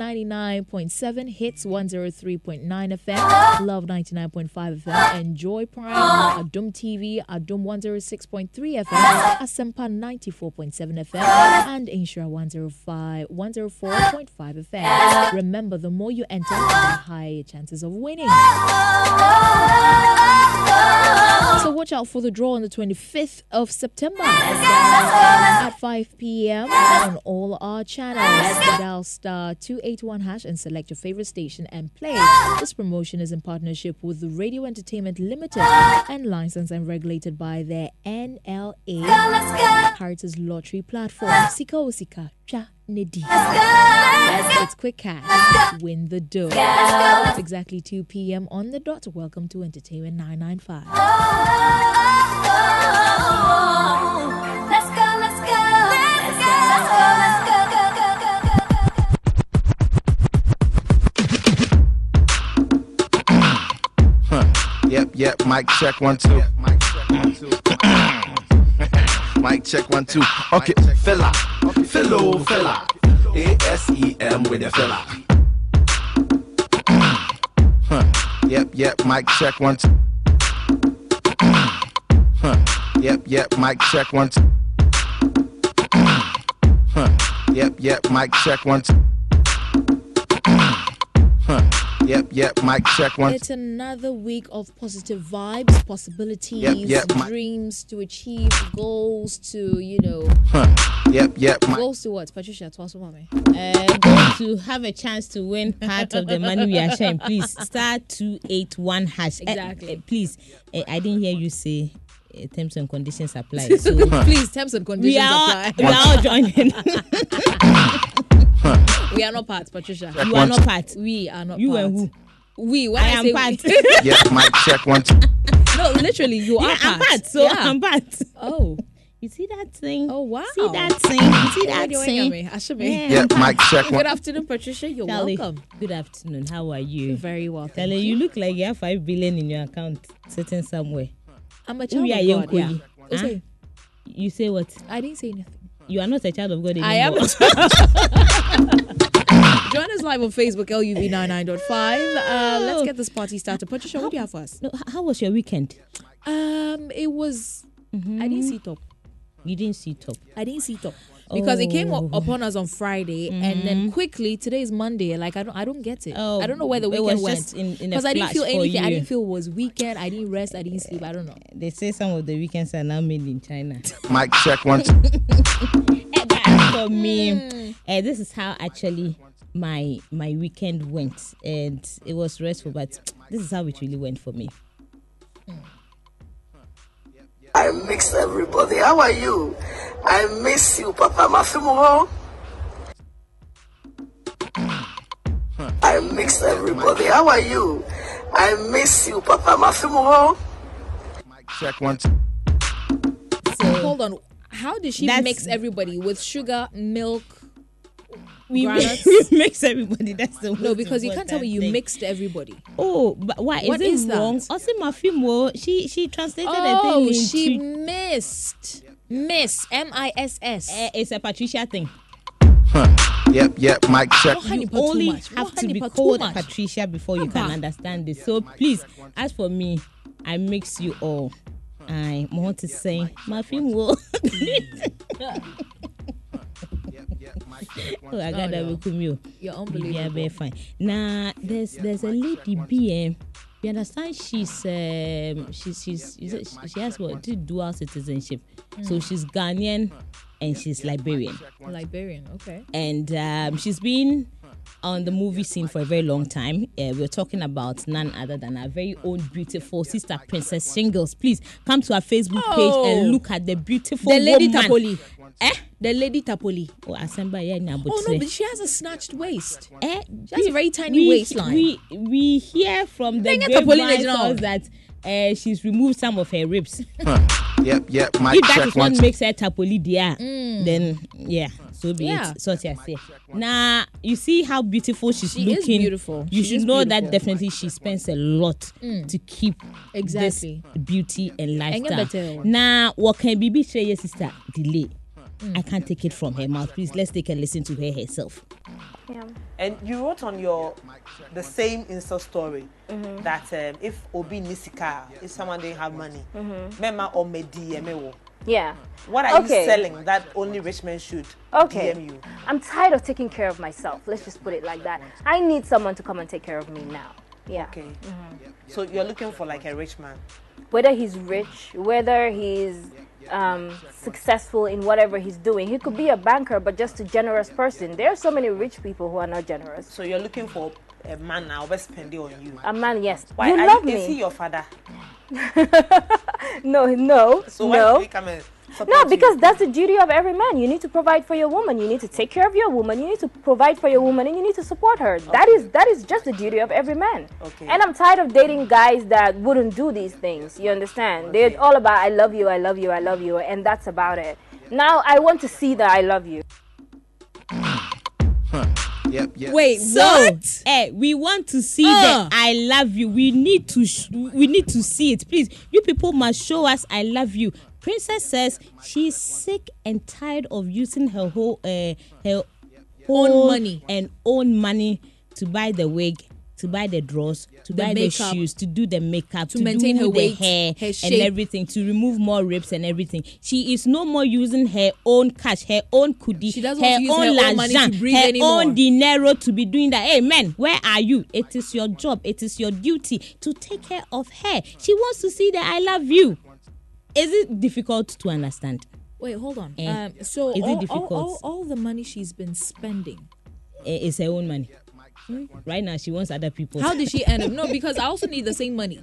99.7 Hitz 103.9 FM, Love 99.5 FM, Enjoy Prime, Adom TV, Adom 106.3 FM, Asempa 94.7 FM, and Nhyira 105 104.5 FM. Remember, the more you enter, the higher chances of winning. So watch out for the draw on the 25th of September at 5 p.m. on all our channels. Dial star 281 hash and select your favorite station and play. This promotion is in partnership with Radio Entertainment Limited and licensed and regulated by the NLA Heritage Lottery Platform. Sika Osika Cha Nedi. It's quick cash. Win the dough. It's exactly 2 p.m. on the dot. Welcome to Entertainment 995. Mic check one two. Mic check one two. Okay, fella, fellow fella. A S E M with a fella. Huh. Yep, yep. Mic check one two. Huh. Yep, yep. Mic check one two. Huh. Yep, yep. Mic check one two. Yep, yep. Mic check one. It's another week of positive vibes, possibilities, Yep, yep, my- dreams to achieve, goals to, you know, Huh. Yep, yep. Mic. goals to what? Patricia, twas mommy. uh, to have a chance to win part of the money we are sharing, please star two eight one hash. Eh, Exactly. eh, please, eh, I didn't hear you say uh, terms and conditions apply. So Please, terms and conditions we are all, apply. we are all joining. we are not part, Patricia. you are not part. We are not You part. and who? We, when I I, am say part. we, Yep, mic check one two. no, literally, you are Yeah, I'm part. part. So yeah. I'm part. Oh, You see that thing? oh wow. See that thing? You see that What are you thing? doing, Ashame? Yeah. Yep, mic check Good afternoon, Patricia. You're Charlie, welcome. Good afternoon. How are you? Very welcome. Charlie, you look like you have five billion in your account sitting somewhere. I'm a child Who are of you, God. Yeah. Huh? say? You say what? I didn't say anything. You are not a child of God anymore. I am. Join us live on Facebook, LUV99.5. Uh, let's get this party started. Patricia, what do you have for us? No, how was your weekend? Um, it was. I didn't see top. You didn't see top. I didn't see top because it came up Oh. upon us on Friday, and then quickly today is Monday. Like I don't, I don't get it. Oh, I don't know where the weekend was went just in- in a because I didn't feel anything. I didn't feel it was weekend. I didn't rest. I didn't sleep. I don't know. They say some of the weekends are now made in China. Mike check one two. But as for me, uh, this is how actually my my weekend went, and it was restful. But this is how it really went for me. I miss everybody. How are you? I miss you, Papa Mafimuho. I miss everybody. How are you? I miss you, Papa Mafimuho. Mic check one two. So Hold on. How did she mix everybody with sugar, milk? We, Granuts? mix everybody. That's the No, because you can't tell me you thing. mixed everybody. Oh, but why What is is it that? wrong? Also, Mafimo, she she translated the Oh, thing into. she missed. Miss M I S S. Eh, it's a Patricia thing. Huh. Yep, yep. Mic check. Not honey, you only have Not to be called. Patricia before you can understand this. So please, as for me, I mix you all. I want to say, my film will. Oh, I got that no. with you. You're unbelievable. Yeah, very fine. Now, there's there's a lady BM. You understand? She's um she's she's she has what dual citizenship. So she's Ghanaian and she's Liberian Liberian. Okay. and um, she's been on the movie scene for a very long time. Uh, we're talking about none other than our very own beautiful sister, Princess Shingles. Please come to our Facebook page Oh. and look at the beautiful The lady woman. Tapoli. Eh? The lady Tapoli. Oh, Asemba, yeah, nah, but Oh no, but she has a snatched waist. eh, She has a very tiny we, waistline. We we hear from the Think Tapoli grapevine now. source that uh, she's removed some of her ribs. Huh. Yep, yep. Mic if that check is one what two. makes her tapoli dia, then yeah, so be Yeah. it. So what I say. Now you see how beautiful she's She is looking. beautiful. You She should is know that beautiful. definitely she spends a lot to keep Exactly. this beauty and Enga lifestyle. better. Now what can be be share your sister delay. I can't take it from her mouth. Please, let's take a listen to her herself. Yeah. And you wrote on your the same Insta story Mm-hmm. that um, if Obi Nisika, if someone didn't have money, Mema or Medi Emewo. Yeah. What are Mm-hmm. Okay. you selling that only rich men should Okay. DM you? I'm tired of taking care of myself. Let's just put it like that. I need someone to come and take care of me now. Yeah. Okay. So you're looking for like a rich man. Whether he's rich, whether he's um, successful in whatever he's doing, he could be a banker, but just a generous person. There are so many rich people who are not generous. So you're looking for a man now, let's spend on you. A man, yes. Why you love you, is he your father? No, no, So why no. did he come and support No, you? because that's the duty of every man. You need to provide for your woman. You need to take care of your woman. You need to provide for your woman, and you need to support her. That is that is just the duty of every man. Okay. And I'm tired of dating guys that wouldn't do these things. You understand? They're all about I love you, I love you, I love you, and that's about it. Now I want to see that I love you. Yep, yep. Wait, So, what? eh, we want to see Uh. that I love you. We need to sh- we need to see it. Please, you people must show us I love you. Princess says she's sick and tired of using her whole uh, her Own money. and own money to buy the wig, to buy the drawers, to The buy makeup. the shoes, to do the makeup, to, maintain do her the weight, hair her and everything, to remove more ribs and everything. She is no more using her own cash, her own kudi, She doesn't her to own her own money to l'argent, her anymore. own dinero to be doing that. Hey man, where are you? It is your job, it is your duty to take care of her. She wants to see that I love you. Is it difficult to understand? Wait, hold on. Eh, Um, so is it all, all, difficult? all, all the money she's been spending. Eh, It's her own money. Right now, she wants other people. How did she end up? No, because I also need the same money.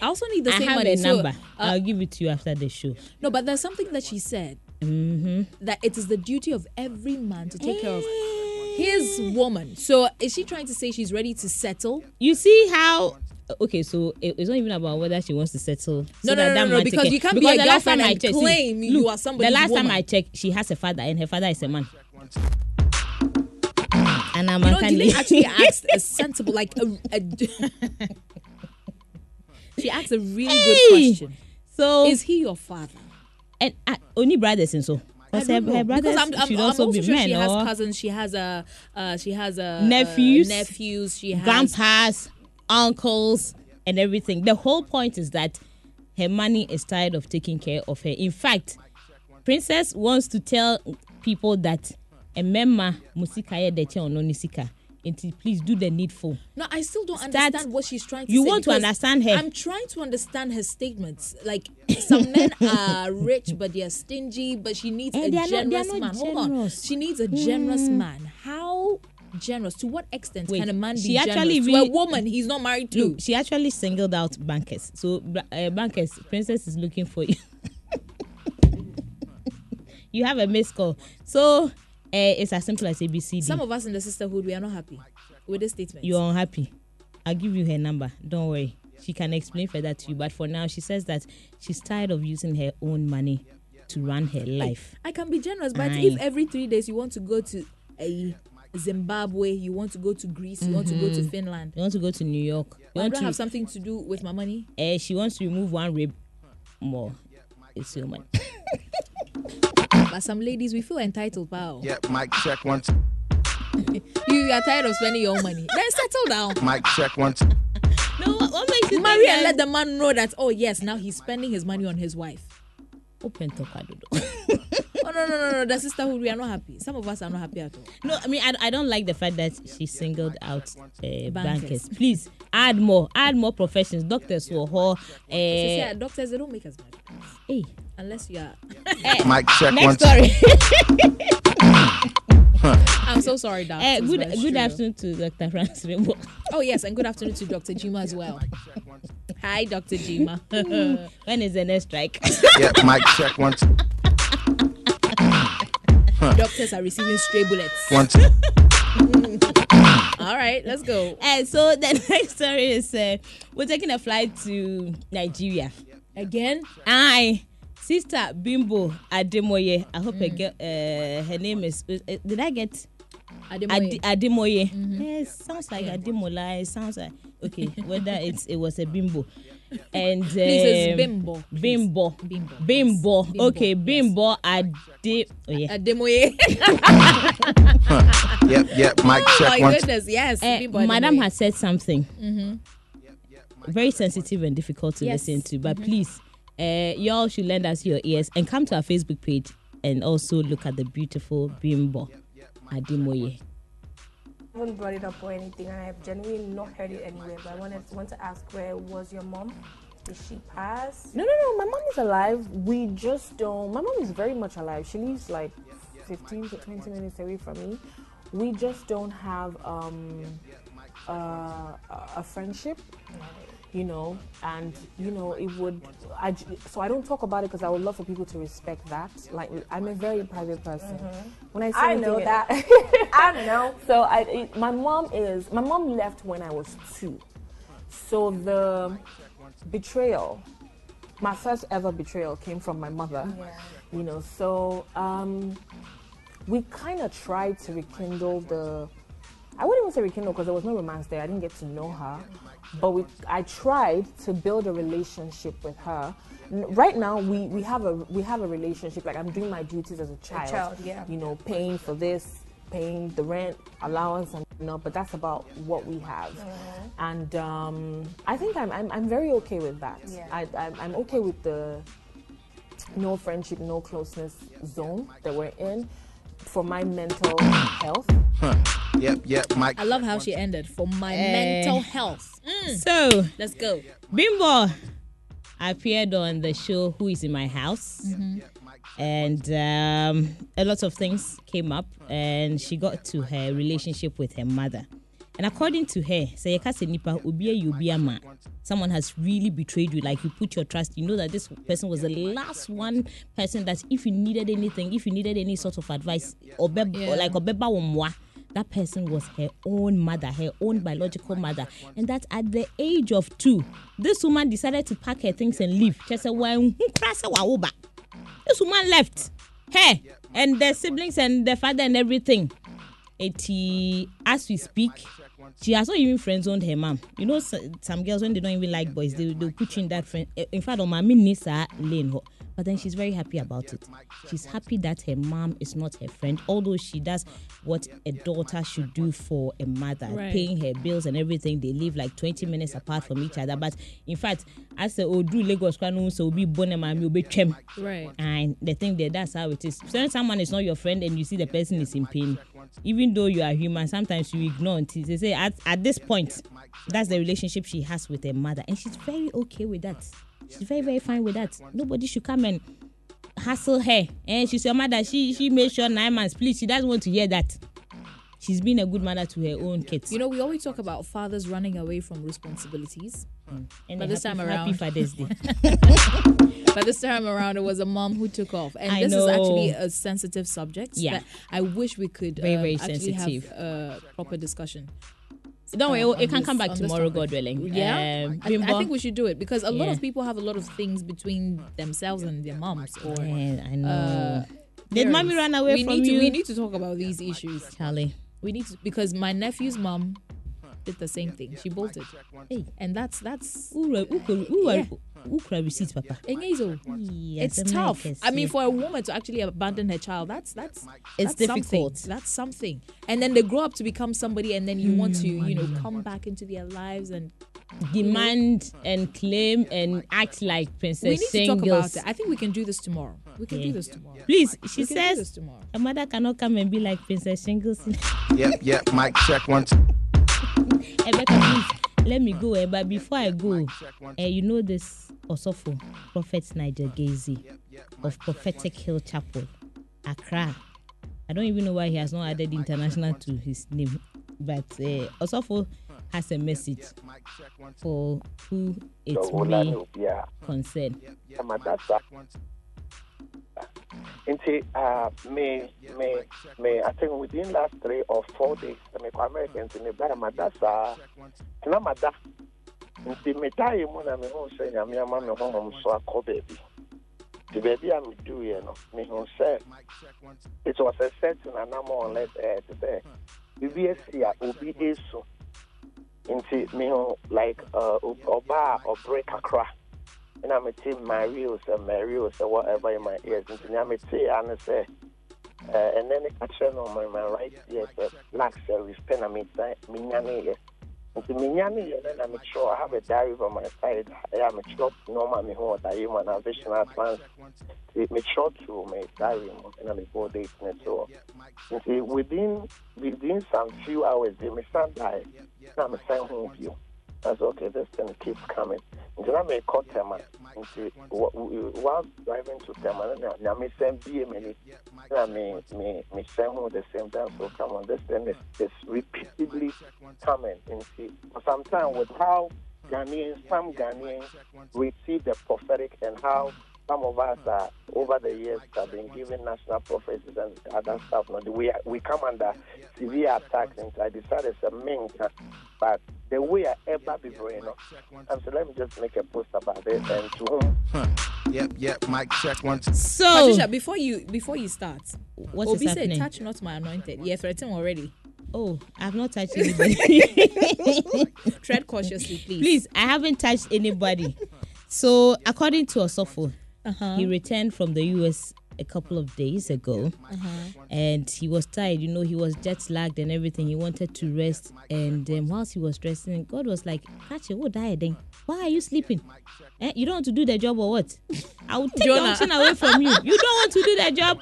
I also need the I same have money. a So, number. uh, I'll give it to you after the show. no, but there's something that she said Mm-hmm. that it is the duty of every man to take care of Eh. his woman. So is she trying to say she's ready to settle? You see how? Okay, so it- it's not even about whether she wants to settle. so No, no, that no, that no, man because take you can't be a because last girlfriend time I and checked- see, claim you look, are somebody's The last time. I checked, she has a father, and her father is a man. And I'm You know, a Delay actually asked a sensible, like a. a she asked a really Hey! good question. So Is he your father? and uh, only brothers and so. I Because her, her brothers because I'm, I'm, should I'm also, also be sure men she has or cousins. She has a, uh, she has a Nephews, uh, nephews. She has grandpas, uncles, and everything. The whole point is that her money is tired of taking care of her. In fact, Princess wants to tell people that a memma musika ye deche ono nisika. Nti please do the needful. No, I still don't Start- understand what she's trying to You say. You want to understand her. I'm trying to understand her statements. Like some men are rich, but they're stingy. But she needs Eh, a are not- are generous man. Hold on, she needs a generous man. How generous? To what extent Wait, can a man be generous? actually to a woman he's not married to. Look, she actually singled out bankers. So uh, bankers, Princess is looking for you. you have a missed call. So uh, it's as simple as ABCD. Some of us in the sisterhood we are not happy with this statement. You're unhappy. I'll give you her number. Don't worry. She can explain further to you. But for now, she says that she's tired of using her own money to run her life. I can be generous, but Aye. if every three days you want to go to a Zimbabwe, you want to go to Greece, you want to go to Finland, You want to go to New York. You I want to, have something to do with my money. uh, she wants to remove one rib more. It's your money. But some ladies, we feel entitled, pal. Yep, mic check once. You, you are tired of spending your own money. Then settle down. Mic check once. no, what, what makes you Marry and let the man know that, oh, yes, now he's spending his money on his wife. Open talk, I don't know. Oh, no, no, no, no. The sisterhood, we are not happy. Some of us are not happy at all. No, I mean I, I don't like the fact that she singled out uh, bankers. Bankers. Please add more, add more professions. Doctors were her. Uh, They doctors, they don't make us money. hey, Unless you are. Mike, check one, next two. story. I'm so sorry, doctor. uh, good good afternoon to Dr. Francis Rainbow. Oh, yes, and good afternoon to Dr. Jima as well. Hi, Dr. Jima. when is the next strike? yeah, mic check one, two. Doctors are receiving stray bullets. One, two. All right, let's go. uh, so the next story is uh, we're taking a flight to Nigeria. Again? Aye. Sister Bimbo Ademoye. I hope her, girl, uh, her name is. Uh, did I get Ademoye. Ade, Ademoye? Yes, sounds like Ademola. It sounds like okay, whether it's it was a bimbo, and um, Please, it's bimbo, please. bimbo, Bimbo, bimbo. Bimbo, Okay, bimbo. I did. Oh yeah. Ademoye. Yep, yep. Mic oh check my one. goodness, yes. Eh, Bimbo Madam has said something very sensitive and difficult to Yes. listen to. But please, uh, y'all should lend us your ears and come to our Facebook page and also look at the beautiful bimbo Ademoye. I haven't brought it up or anything, and I've genuinely not heard it anywhere. But I wanted want to ask, where was your mom? Did she pass? No, no, no. My mom is alive. We just don't. My mom is very much alive. She lives like 15 to 20 minutes away from me. We just don't have um, uh, a- a friendship, you know. And you know, it would. I so I don't talk about it because I would love for people to respect that. Like I'm a very private person. When I say I know that. I know. so I, it, my mom is my mom left when I was two. So the betrayal, my first ever betrayal came from my mother. You know, so um, we kind of tried to rekindle the. I wouldn't even say rekindle because there was no romance there. I didn't get to know her, but we I tried to build a relationship with her. Right now, we, we have a we have a relationship. Like I'm doing my duties as a child. child, yeah. You know, paying for this, paying the rent, allowance, and you know. But that's about what we have. And um, I think I'm, I'm I'm very okay with that. Yeah. I, I'm, I'm okay with the no friendship, no closeness zone that we're in for my mental health. Yep, yep. Mike. I love how she ended for my Eh. mental health. Mm, So, let's go. Bimbo appeared on the show Who is in My House. And um, a lot of things came up, and she got to her relationship with her mother. And according to her, say you say nipa obi you be a man. Someone has really betrayed you. Like you put your trust. You know that this person was the last one person that if you needed anything, if you needed any sort of advice, or, Yeah. or like obeba womwa, that person was her own mother, her own biological mother. And that at the age of two, this woman decided to pack her things and leave. She said, well, wawoba? This woman left her and the siblings and the father and everything. Eti, as we speak, she has not even friend zoned her mom. You know, some girls when they don't even like boys, they they'll put you in that friend. eh, In fact, on my Nisa lane. But then she's very happy about it. She's happy that her mom is not her friend, although she does what a daughter should do for a mother, Right. paying her bills and everything. They live like 20 minutes apart from each other. But in fact, as the Odu Lagos so be bonema, you'll be chem. Right. And the thing there, that's how it is. So when someone is not your friend and you see the person is in pain, even though you are human, sometimes you ignore it. They say at, at this point, that's the relationship she has with her mother. And she's very okay with that. She's very, very fine with that. Nobody should come and hassle her. And she's your mother. She she made sure nine months. Please, she doesn't want to hear that. She's been a good mother to her own kids. You know, we always talk about fathers running away from responsibilities. and but this happy, time Happy around- Father's Day. But this time around, it was a mom who took off, and I this is actually a sensitive subject. Yeah. I wish we could Very, um, very actually sensitive. have a proper discussion. Don't worry, uh, it can this- come back tomorrow. God willing. Yeah, Um, I, I think we should do it because a lot Yeah. of people have a lot of things between themselves and their moms. Or Man, I know. uh, Did mommy run away we from need you? To, we need to talk about these issues. Charlie. We need to because my nephew's mom did the same thing. She bolted, Hey. and that's that's Who ra- who who Yeah. ra- who could receipt, Papa? Enyezo. Yes, it's tough. like, I mean, yes, for a woman to actually abandon her child, that's that's It's that's something. difficult. That's something. And then they grow up to become somebody, and then you mm. want to, you know, come back into their lives, and demand and claim and act like princess. we Princess need to talk about Shingles. it. I think we can do this tomorrow. We can do this tomorrow. Please, she we can do this says tomorrow. a mother cannot come and be like Princess Shingles. Yep, yep. Mic check one, Please let me go. Eh, but before I go, eh, you know this Osofo, Prophet Nigel Gaisie of Prophetic Hill Chapel, Accra. I don't even know why he has not added international to his name, but uh, Osofo has a message for who it may concern. Nti, uh, me, me, me, I think within last three or four days, me kɔ Americans me ba Amadasa. Tena mada. Nti me tae mu na me hu sɛ nyame ama me honhom so akɔ baabi. Nti baabi me duiɛ no, me hu sɛ it was a certain anam on let uh, te sɛ biribi asi a obi esu nti mehu like uh, ɔba a ɔbere ɛna mete mario sɛ mario sɛ whatever in my ears. Nti nea metee a ne sɛ ɛnɛ ne ka kyerɛ no ɔma my right ear sɛ black service pɛ na mesa menyaneeɛ nti menyaneeɛ no na mekyerɛ I have a diary by my side. Ɛyɛ a mekyerɛ nɔɔma mehu wɔ daeɛ mu anaa visional plans nti mekyerɛ to me diary mu ɛna mebɔɔ date ne to nti within within some few hours de mesan dae na mesan ho bio That's okay. This thing keeps coming. Nti na mekɔ Tema. Nti wa- driving to Tema, na na me send be many. Na me me send home the same time. So come on, this thing is, is repeatedly coming. Nti sometimes with how Ghanaians, some Ghanaians receive the prophetic and how some of us are over the years have been given national prophecies and other stuff. No, we are, we come under severe attacks, and I decided to mink, but the way I ever be brain, no. And so let me just make a post about this and to whom. Yep, yep. Mic check one. two. So, Patricia, before you before you start, what is Obi said, happening? "Touch not my anointed." Yeah, threaten already. Oh, I've not touched anybody. Tread cautiously, please. Please, I haven't touched anybody. So, according to Osofo, Uh-huh. he returned from the US a couple of days ago Uh-huh. and he was tired. You know, he was jet lagged and everything. He wanted to rest. And um, whilst he was resting, God was like, Catch what died then? Why are you sleeping? Eh, you don't want to do the job or what? I will take Jonah. the option away from you. You don't want to do the job.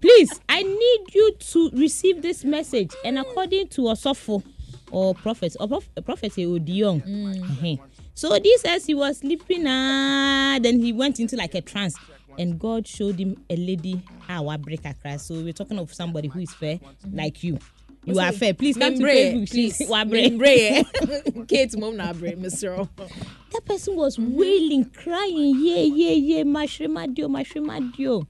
Please, I need you to receive this message. And according to Osofo or prophet, or prof, prophet Odion, uh so this as he was sleeping, ah, then he went into like a trance. And God showed him a lady, ah, wa break across. So we're talking of somebody who is fair, like you. You are fair. Please come to Membre, Facebook. please. Membre. Kate mom na bre, Mr. That person was wailing, crying, yeah, yeah, yeah, mashrimadio, mashrimadio.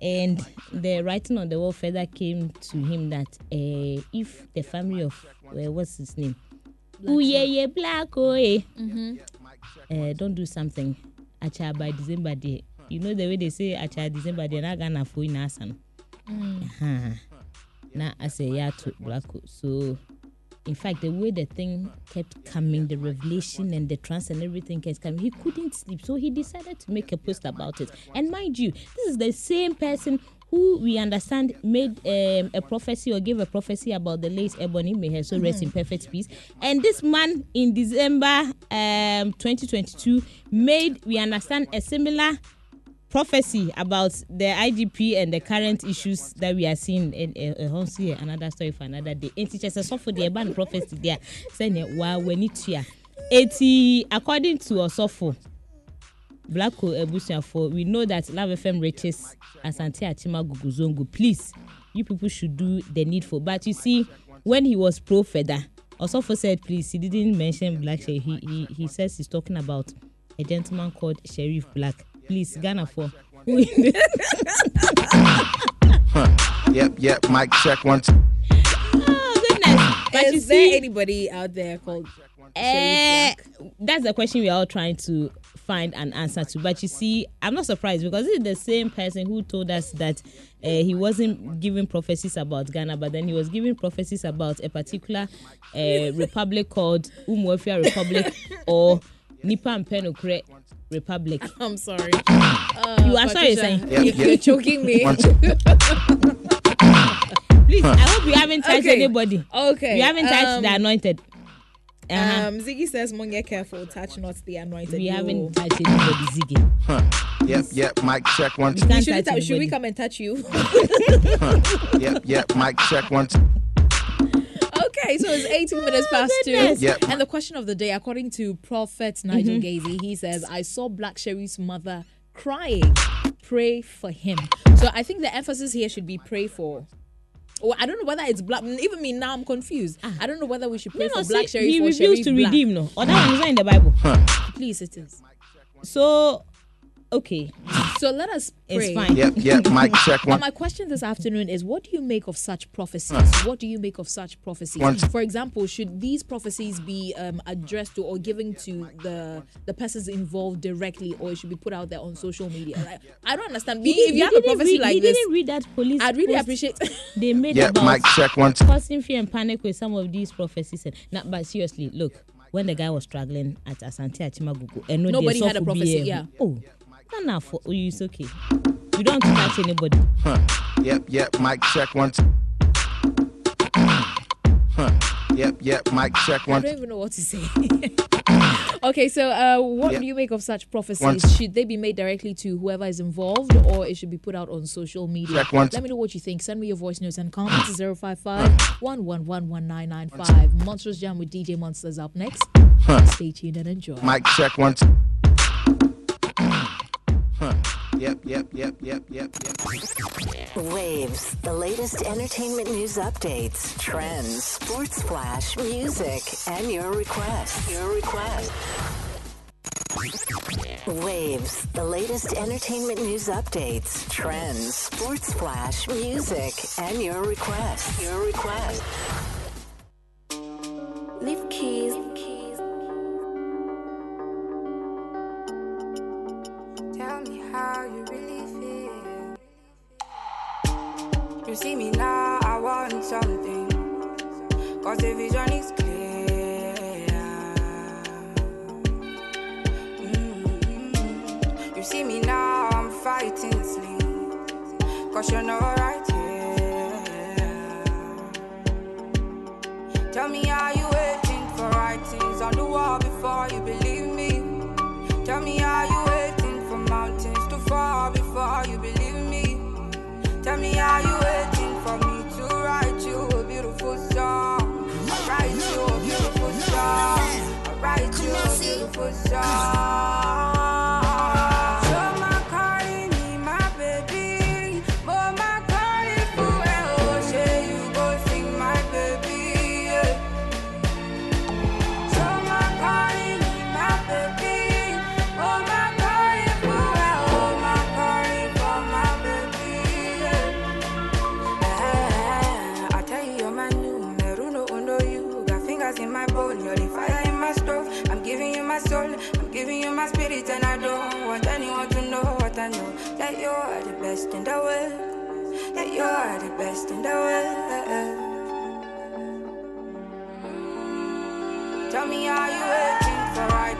And the writing on the wall further came to him that uh, if the family of uh, what's his name, Ooh, yeah, yeah, black, oh, eh, uh, don't do something, acha by December day. You know the way they say acha december they're not gonna fool in asan. Uh-huh. Na I say yeah to black. So in fact, the way the thing kept coming, the revelation and the trance and everything kept coming, he couldn't sleep. So he decided to make a post about it. And mind you, this is the same person who we understand made um, a prophecy or gave a prophecy about the late Ebony, may her soul rest in perfect peace. And this man in December um, 2022 made, we understand, a similar prophecy about the IDP and the current issues that we are seeing in a uh, see another story for another day. And teachers are for the ban prophecy there saying wow when it here. Eighty according to Osofo Blacko Ebusiafo, we know that Love FM reaches Asante Achima Guguzongo. Please, you people should do the needful. But you see, when he was pro feather, Osofo said, please, he didn't mention Black. He, he, he says he's talking about a gentleman called Sheriff Black. Please, Ghana for who Yep, yep. Mic check one. Two. Oh, goodness. But you Is there see, anybody out there called Eh, that's the question we are all trying to find an answer to. But you see, I'm not surprised because this is the same person who told us that uh, he wasn't giving prophecies about Ghana, but then he was giving prophecies about a particular uh, republic called Umuofia Republic or Nipa and Penokre Republic. I'm sorry. you are sorry, saying. Yep, you- yep. You're choking me. One, two. Please, I hope you haven't touched Okay. anybody. Okay. You haven't touched um, the anointed. Uh-huh. Um, Ziggy says, "Mon, get careful. Touch not the anointed." we Yo. haven't touched anybody, Ziggy. Huh. Yep, yep. Mic check one. Two. We We can't should, we ta- should we come and touch you? Yep, yep. Mic check one. Two. Okay, so it's 18 minutes past two. Yep. And the question of the day, according to Prophet Nigel Gaisie, he says, I saw Black Sherif's mother crying. Pray for him. So I think the emphasis here should be pray for. Oh, I don't know whether it's black. Even me now, I'm confused. I don't know whether we should pray Ah. No, for no, Black see, Sherif he or refused Sherif to Black. redeem, no. Or that one is not in the Bible. Please, it is. So, okay. So let us pray. It's fine. Yep, yep. Mic check Now, one. my question this afternoon is what do you make of such prophecies? What do you make of such prophecies? Once- For example, should these prophecies be um, addressed to or given to the the persons involved directly or it should be put out there on social media? Like, I don't understand. Me, if you have a didn't prophecy read, like he this, didn't read that police. I'd really post appreciate They made Yep, about mic check one. causing fear and panic with some of these prophecies. And, nah, but seriously, look, when the guy was struggling at Asante Achimagugu, and Nobody had a prophecy, BA. yeah. Oh, not now for oh, you, it's okay. You don't have to touch anybody. Huh. Yep, yep. Mic check one. Huh. Yep, yep. Mic check I don't even know what to say. okay, so uh, what Yeah. do you make of such prophecies? Should they be made directly to whoever is involved or it should be put out on social media? Check once- Let me know what you think. Send me your voice notes and comments to 055 1111995. Monsters Jam with DJ Monsters up next. Huh. Stay tuned and enjoy. Mic check one. Yep, yep, yep, yep, yep, yep. Waves, the latest entertainment news updates, trends, sports flash, music, and your requests. Your request. Waves, the latest entertainment news updates, trends, sports flash, music, and your requests. Your request. A beautiful That you're the best in the world. That you're the best in the world. Tell me, are you waiting for right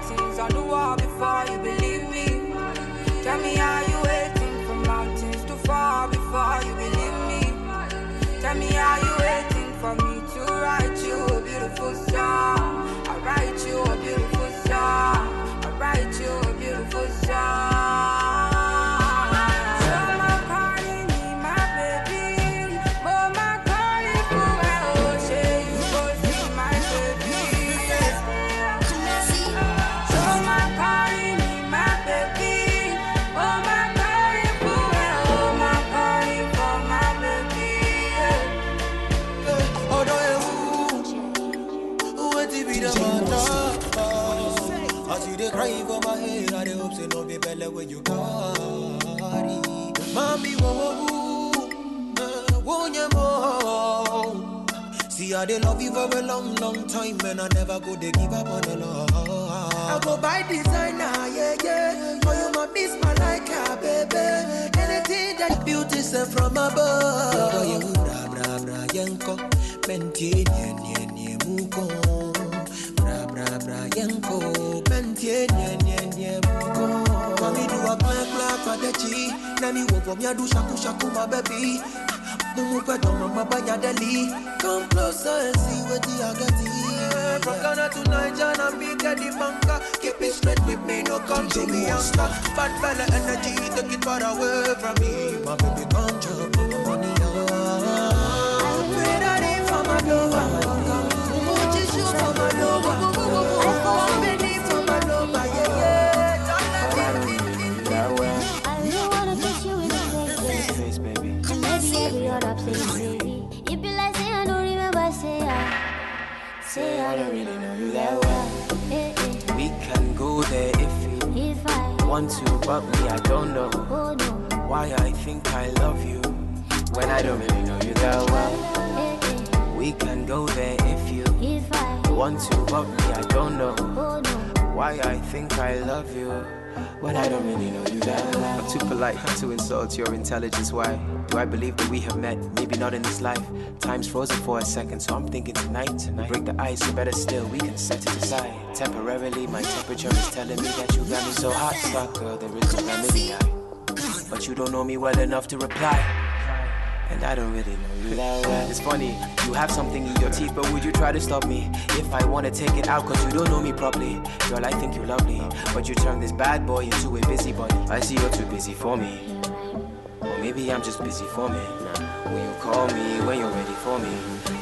matter? I see they cry for my head, I dey hope say no be belly when you carry. Mommy, wo wo wo, uh, wo mo. See, I dey love you for a long, long time, and I never go to give up on the love. I go buy designer, yeah, yeah. For you, my miss my like a baby. Anything that beauty sent from above. Bra, bra, bra, yanko. Mentie, nye, nye, nye, muko. Bra, bra, yanko. Mentie, nye, nye, nye, muko. Mami do a clap, clap for the chi. Wo shaku, shaku, my baby. Mumu pe don mama banya deli. Come closer and see what the agati. From Ghana to Nigeria, and big the banker. Keep it straight with me, no come to me youngster. Bad fella energy, take it far away from me. My baby, come but me, I don't know why I think I love you when I don't really know you that well. We can go there if you want to, but me, I don't know why I think I love you when I don't really know you that well. I'm too polite to insult your intelligence. Why do I believe that we have met? Maybe not in this life. Time's frozen for a second, so I'm thinking tonight. Tonight, break the ice, or better still, we can set it aside. Temporarily, my temperature is telling me that you got me so hot, stop, girl. There is no remedy. But you don't know me well enough to reply. And I don't really know you that well. It's funny, you have something in your teeth, but would you try to stop me? If I wanna take it out, cause you don't know me properly. Girl, I think you're lovely, but you turn this bad boy into a busybody. I see you're too busy for me. Or maybe I'm just busy for me. Will you call me when you're ready for me?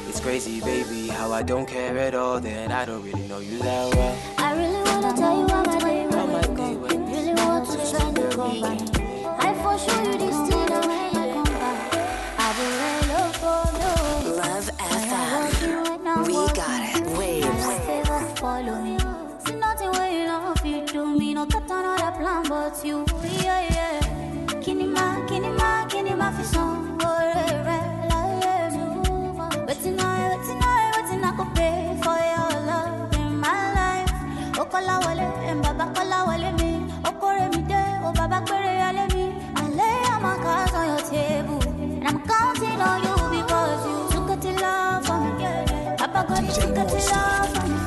It's crazy, baby, how I don't care at all that I don't really know you that well. I really wanna tell you how my day went. Really want to spend it come back. I for sure you this thing that when you come back. I do really love for no. Love FM. We got it. Waves. Favor follow me. See nothing where you love you do me. No got another plan but you. Yeah yeah. Kinima, kinima, kinima fi song. Life. Okola Baba kola wale me. Okore mi de, Baba kwere yale me. I lay all my cards on and I'm counting on you because you took it to love for me. Yeah, yeah. Papa God, you took it to love for me.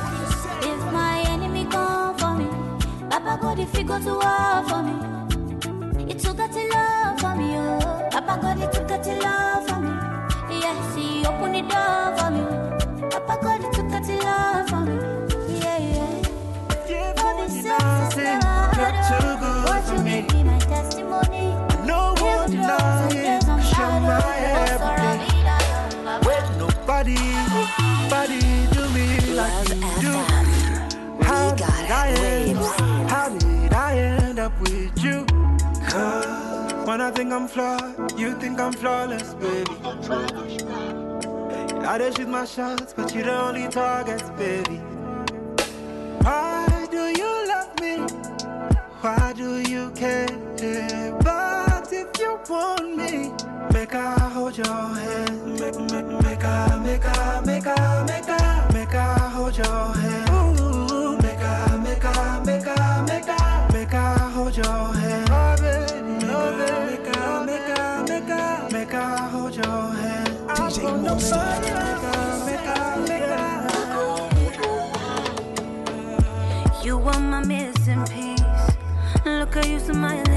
If my enemy come for me, Papa God, if you go to war for me. You took it to love for me, oh. Papa God, you took it to love for me. Yes, he opened the door With nobody, nobody do me like you do. How did I end? How did I end up with you? Cause when I think I'm flawed, you think I'm flawless, baby. I just shoot my shots, but you're the only target, baby. Why do you love me? Why do you care? But if you want me, make I hold your hand. Make, make, make I, make I, make I, make I, make I hold your hand. Ooh, make I, make I, make I, make I, make I hold your hand. Oh, baby, oh, baby, make I, make I, make I, make I hold your hand. DJ Monster. Make I, make I, make I. You are my missing piece. Look at you smiling in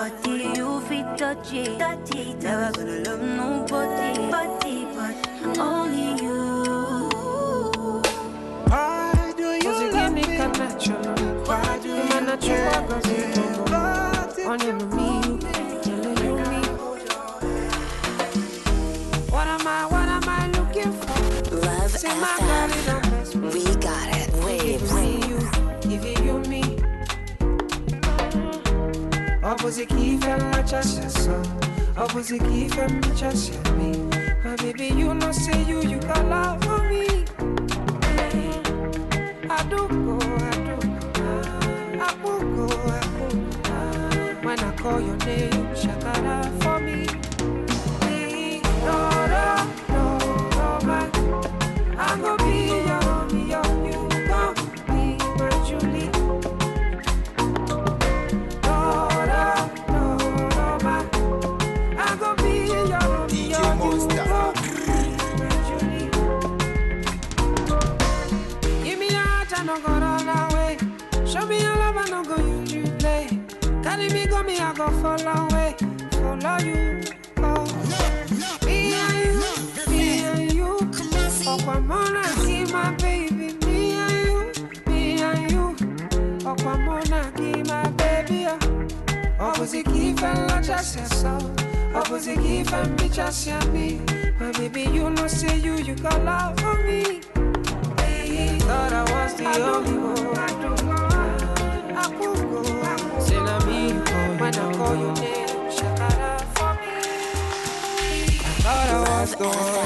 body, body, you feel touchy, touchy. Never gonna love nobody, body, but only you. Why do you Cause you love give me me? connection. Why do You man, I you care? try, cause you don't know. On you know me, Opposite key fella just so. Opposite key fella just me. My baby, you know say you, you got love for me. I do go, I do go. I will go, I go. When I call your name, shakara for I was a give and be just me. But baby, you know, say you, you got love for me. Hey, thought I was the I only one. I don't know. Ah, I go. Say, I mean, when I call your name, shut up for me. I thought I was the one.